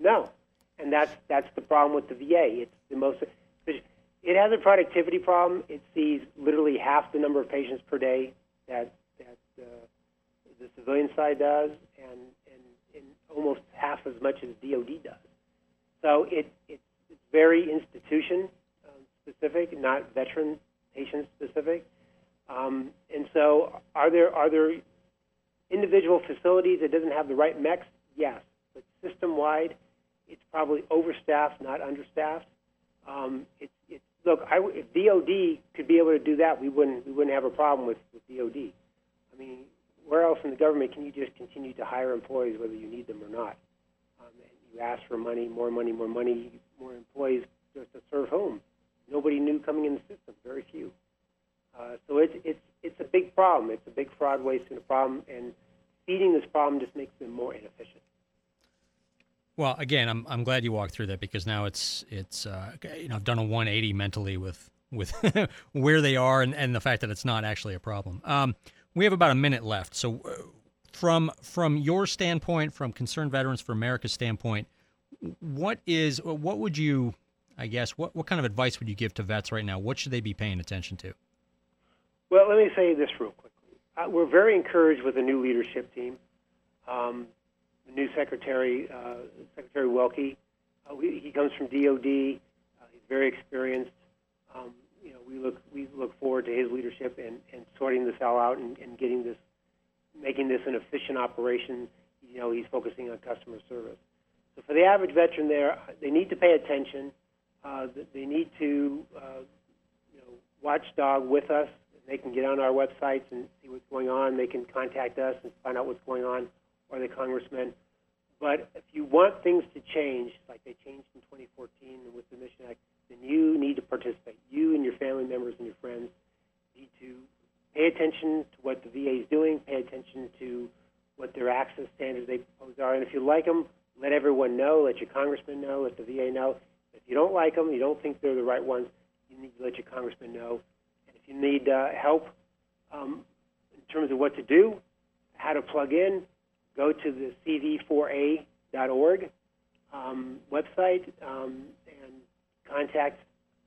D: No, and that's that's the problem with the VA. It's the most. It has a productivity problem. It sees literally half the number of patients per day that that uh, the civilian side does, and, and and almost half as much as DoD does. So it, it, it's very institution um, specific, not veteran patient specific. Um, and so, are there are there individual facilities that doesn't have the right mix? Yes, but system wide, it's probably overstaffed, not understaffed. Um, look, I, if DoD could be able to do that, we wouldn't we wouldn't have a problem with, with DoD. I mean, where else in the government can you just continue to hire employees whether you need them or not? you ask for money, more money, more money, more employees just to serve whom? Nobody new coming in the system, very few. Uh, so it's it's it's a big problem. It's a big fraud, waste, and a problem, and feeding this problem just makes them more inefficient.
C: Well, again, I'm I'm glad you walked through that because now it's it's uh, you know I've done a 180 mentally with with [LAUGHS] where they are and, and the fact that it's not actually a problem. Um, we have about a minute left, so uh, from from your standpoint, from Concerned Veterans for America's standpoint, what is what would you, I guess, what what kind of advice would you give to vets right now? What should they be paying attention to?
D: Well, let me say this real quickly. Uh, we're very encouraged with the new leadership team. Um, the new secretary, uh, Secretary Wilkie, Uh, we, he comes from DoD. Uh, he's very experienced. Um, you know, we look we look forward to his leadership and, and sorting this all out and, and getting this, making this an efficient operation. You know, he's focusing on customer service. So for the average veteran, there they need to pay attention. Uh, they need to uh, watchdog with us. They can get on our websites and see what's going on. They can contact us and find out what's going on, or the congressman. But if you want things to change, like they changed in 2014 with the Mission Act, then you need to participate. You and your family members and your friends need to pay attention to what the VA is doing, pay attention to what their access standards they propose are. And if you like them, let everyone know, let your congressman know, let the VA know. If you don't like them, you don't think they're the right ones, you need to let your congressman know. You need uh, help um, in terms of what to do, how to plug in, go to the cv4a.org um, website um, and contact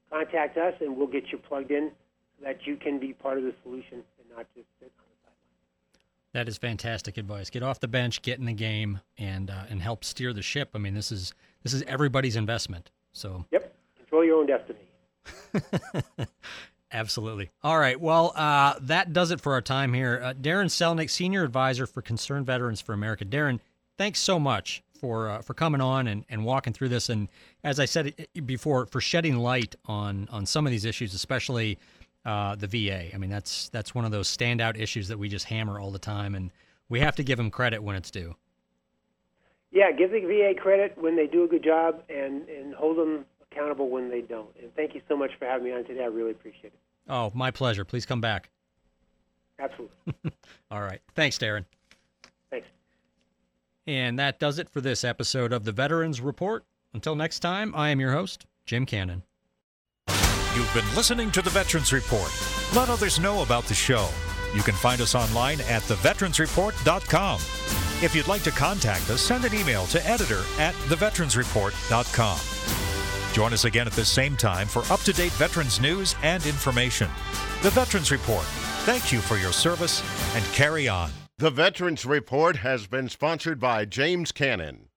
D: contact us, and we'll get you plugged in so that you can be part of the solution and not just sit on the sideline.
C: That is fantastic advice. Get off the bench, get in the game, and uh, and help steer the ship. I mean, this is this is everybody's investment. So
D: yep, control your own destiny. [LAUGHS]
C: Absolutely. All right. Well, uh, that does it for our time here. Uh, Darin Selnick, Senior Advisor for Concerned Veterans for America. Darin, thanks so much for uh, for coming on and, and walking through this. And as I said before, for shedding light on on some of these issues, especially uh, the VA. I mean, that's that's one of those standout issues that we just hammer all the time, and we have to give them credit when it's due.
D: Yeah, give the VA credit when they do a good job, and and hold them accountable when they don't. And thank you so much for having me on today. I really appreciate it.
C: Oh, my pleasure. Please come back.
D: Absolutely. [LAUGHS]
C: All right. Thanks, Darin.
D: Thanks.
C: And that does it for this episode of the Veterans Report. Until next time, I am your host, Jim Cannon.
B: You've been listening to the Veterans Report. Let others know about the show. You can find us online at theveteransreport.com. If you'd like to contact us, send an email to editor at theveteransreport.com. Join us again at the same time for up to date veterans news and information. The Veterans Report. Thank you for your service and carry on.
A: The Veterans Report has been sponsored by James Cannon.